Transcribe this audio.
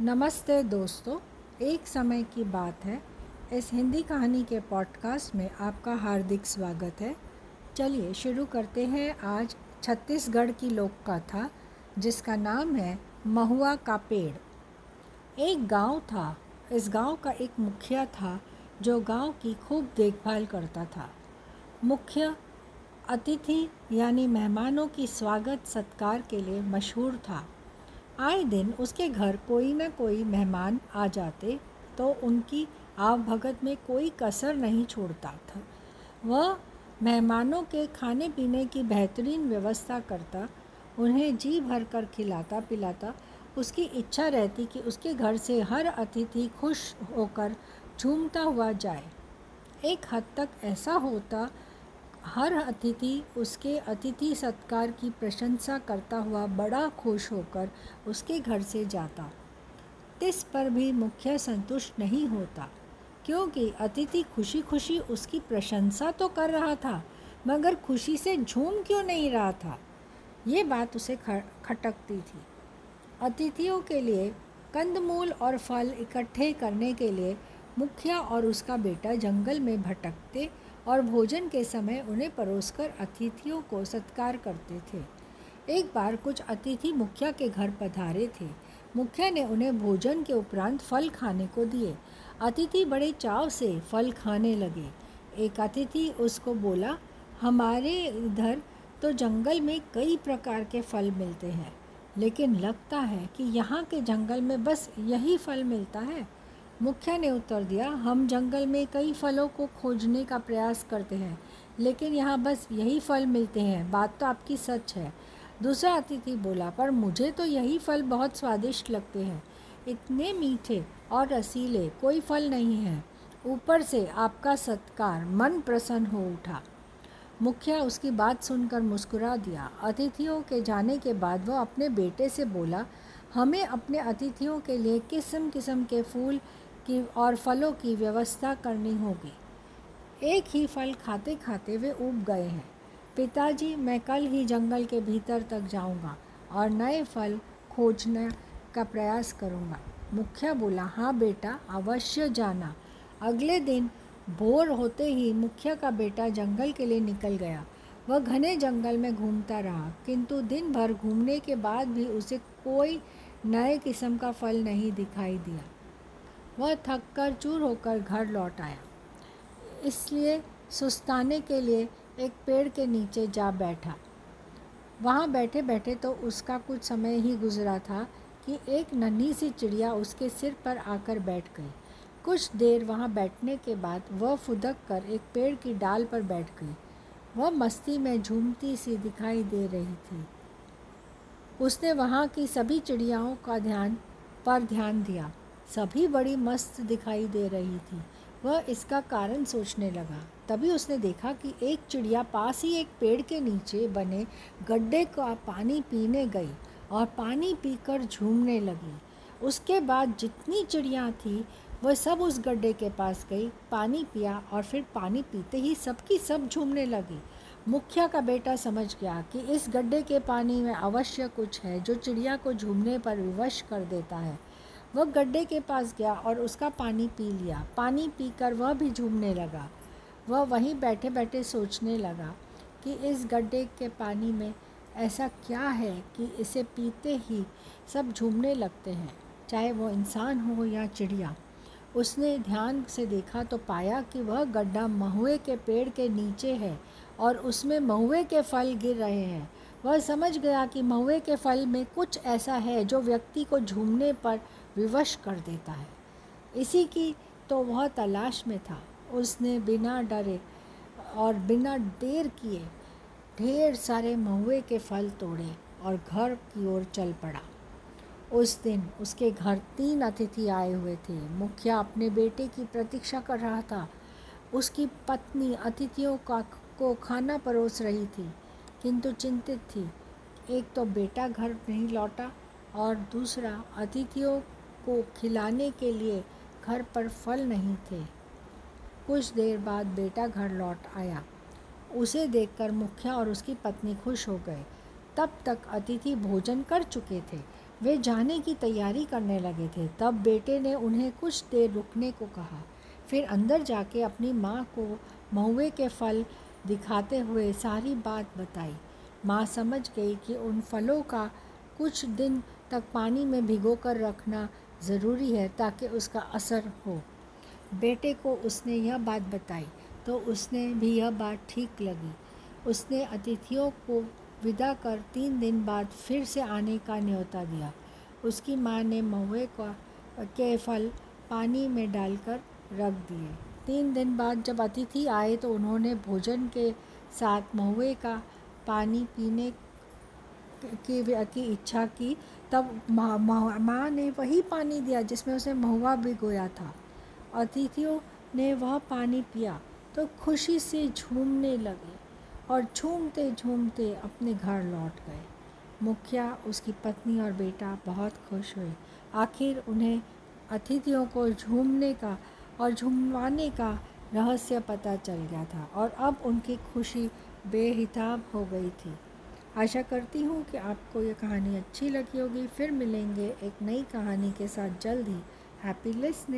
नमस्ते दोस्तों, एक समय की बात है। इस हिंदी कहानी के पॉडकास्ट में आपका हार्दिक स्वागत है। चलिए शुरू करते हैं आज छत्तीसगढ़ की लोक कथा जिसका नाम है महुआ का पेड़। एक गाँव था। इस गाँव का एक मुखिया था, जो गाँव की खूब देखभाल करता था। मुख्य, अतिथि यानी मेहमानों की स्वागत सत्कार के लिए मशहूर था। आए दिन उसके घर कोई ना कोई मेहमान आ जाते तो उनकी आव भगत में कोई कसर नहीं छोड़ता था। वह मेहमानों के खाने पीने की बेहतरीन व्यवस्था करता, उन्हें जी भर कर खिलाता पिलाता उसकी इच्छा रहती कि उसके घर से हर अतिथि खुश होकर झूमता हुआ जाए। एक हद तक ऐसा होता हर अतिथि उसके अतिथि सत्कार की प्रशंसा करता हुआ बड़ा खुश होकर उसके घर से जाता। तिस पर भी मुखिया संतुष्ट नहीं होता, क्योंकि अतिथि खुशी खुशी उसकी प्रशंसा तो कर रहा था, मगर खुशी से झूम क्यों नहीं रहा था? ये बात उसे खटकती थी। अतिथियों के लिए कंदमूल और फल इकट्ठे करने के लिए मुखिया और उसका बेटा जंगल में भटकते और भोजन के समय उन्हें परोसकर अतिथियों को सत्कार करते थे। एक बार कुछ अतिथि मुखिया के घर पधारे थे। मुखिया ने उन्हें भोजन के उपरांत फल खाने को दिए। अतिथि बड़े चाव से फल खाने लगे। एक अतिथि उसको बोला, हमारे इधर तो जंगल में कई प्रकार के फल मिलते हैं, लेकिन लगता है कि यहाँ के जंगल में बस यही फल मिलता है। मुखिया ने उत्तर दिया, हम जंगल में कई फलों को खोजने का प्रयास करते हैं, लेकिन यहाँ बस यही फल मिलते हैं। बात तो आपकी सच है। दूसरा अतिथि बोला, पर मुझे तो यही फल बहुत स्वादिष्ट लगते हैं। इतने मीठे और रसीले कोई फल नहीं हैं। ऊपर से आपका सत्कार, मन प्रसन्न हो उठा। मुखिया उसकी बात सुनकर मुस्कुरा दिया। अतिथियों के जाने के बाद वह अपने बेटे से बोला, हमें अपने अतिथियों के लिए किस्म किस्म के फूल की और फलों की व्यवस्था करनी होगी। एक ही फल खाते खाते वे उब गए हैं। पिताजी, मैं कल ही जंगल के भीतर तक जाऊँगा और नए फल खोजने का प्रयास करूँगा। मुखिया बोला हाँ बेटा, अवश्य जाना। अगले दिन भोर होते ही मुखिया का बेटा जंगल के लिए निकल गया। वह घने जंगल में घूमता रहा, किंतु दिन भर घूमने के बाद भी उसे कोई नए किस्म का फल नहीं दिखाई दिया। वह थक कर चूर होकर घर लौट आया। इसलिए सुस्ताने के लिए एक पेड़ के नीचे जा बैठा। वहाँ बैठे बैठे तो उसका कुछ समय ही गुजरा था कि एक नन्ही सी चिड़िया उसके सिर पर आकर बैठ गई। कुछ देर वहाँ बैठने के बाद वह फुदक कर एक पेड़ की डाल पर बैठ गई। वह मस्ती में झूमती सी दिखाई दे रही थी। उसने वहाँ की सभी चिड़ियाओं का ध्यान, पर ध्यान दिया। सभी बड़ी मस्त दिखाई दे रही थी। वह इसका कारण सोचने लगा। तभी उसने देखा कि एक चिड़िया पास ही एक पेड़ के नीचे बने गड्ढे का पानी पीने गई और पानी पीकर झूमने लगी। उसके बाद जितनी चिड़िया थी, वह सब उस गड्ढे के पास गई, पानी पिया और फिर पानी पीते ही सबकी सब झूमने सब लगी। मुखिया का बेटा समझ गया कि इस गड्ढे के पानी में अवश्य कुछ है जो चिड़िया को झूमने पर विवश कर देता है। वह गड्ढे के पास गया और उसका पानी पी लिया। पानी पीकर वह भी झूमने लगा। वह वहीं बैठे बैठे सोचने लगा कि इस गड्ढे के पानी में ऐसा क्या है कि इसे पीते ही सब झूमने लगते हैं, चाहे वो इंसान हो या चिड़िया। उसने ध्यान से देखा तो पाया कि वह गड्ढा महुए के पेड़ के नीचे है और उसमें महुए के फल गिर रहे हैं। वह समझ गया कि महुए के फल में कुछ ऐसा है जो व्यक्ति को झूमने पर विवश कर देता है। इसी की तो वह तलाश में था। उसने बिना डरे और बिना देर किए ढेर सारे महुए के फल तोड़े और घर की ओर चल पड़ा। उस दिन उसके घर तीन अतिथि आए हुए थे। मुखिया अपने बेटे की प्रतीक्षा कर रहा था। उसकी पत्नी अतिथियों का को खाना परोस रही थी, किंतु चिंतित थी। एक तो बेटा घर नहीं लौटा और दूसरा अतिथियों को खिलाने के लिए घर पर फल नहीं थे। कुछ देर बाद बेटा घर लौट आया। उसे देखकर मुखिया और उसकी पत्नी खुश हो गए। तब तक अतिथि भोजन कर चुके थे। वे जाने की तैयारी करने लगे थे। तब बेटे ने उन्हें कुछ देर रुकने को कहा। फिर अंदर जाके अपनी माँ को महुए के फल दिखाते हुए सारी बात बताई। माँ समझ गई कि उन फलों का कुछ दिन तक पानी में भिगो कर रखना ज़रूरी है ताकि उसका असर हो। बेटे को उसने यह बात बताई तो उसने भी यह बात ठीक लगी। उसने अतिथियों को विदा कर तीन दिन बाद फिर से आने का न्योता दिया। उसकी माँ ने महुए का, के फल पानी में डालकर रख दिए। तीन दिन बाद जब अतिथि आए तो उन्होंने भोजन के साथ महुए का पानी पीने की की इच्छा की, तब माँ ने वही पानी दिया जिसमें उसे महुआ भिगोया था। अतिथियों ने वह पानी पिया तो खुशी से झूमने लगे और झूमते झूमते अपने घर लौट गए। मुखिया, उसकी पत्नी और बेटा बहुत खुश हुए। आखिर उन्हें अतिथियों को झूमने का और झूमवाने का रहस्य पता चल गया था और अब उनकी खुशी बेहिताब हो गई थी। आशा करती हूँ कि आपको ये कहानी अच्छी लगी होगी। फिर मिलेंगे एक नई कहानी के साथ। जल्द ही। Happy listening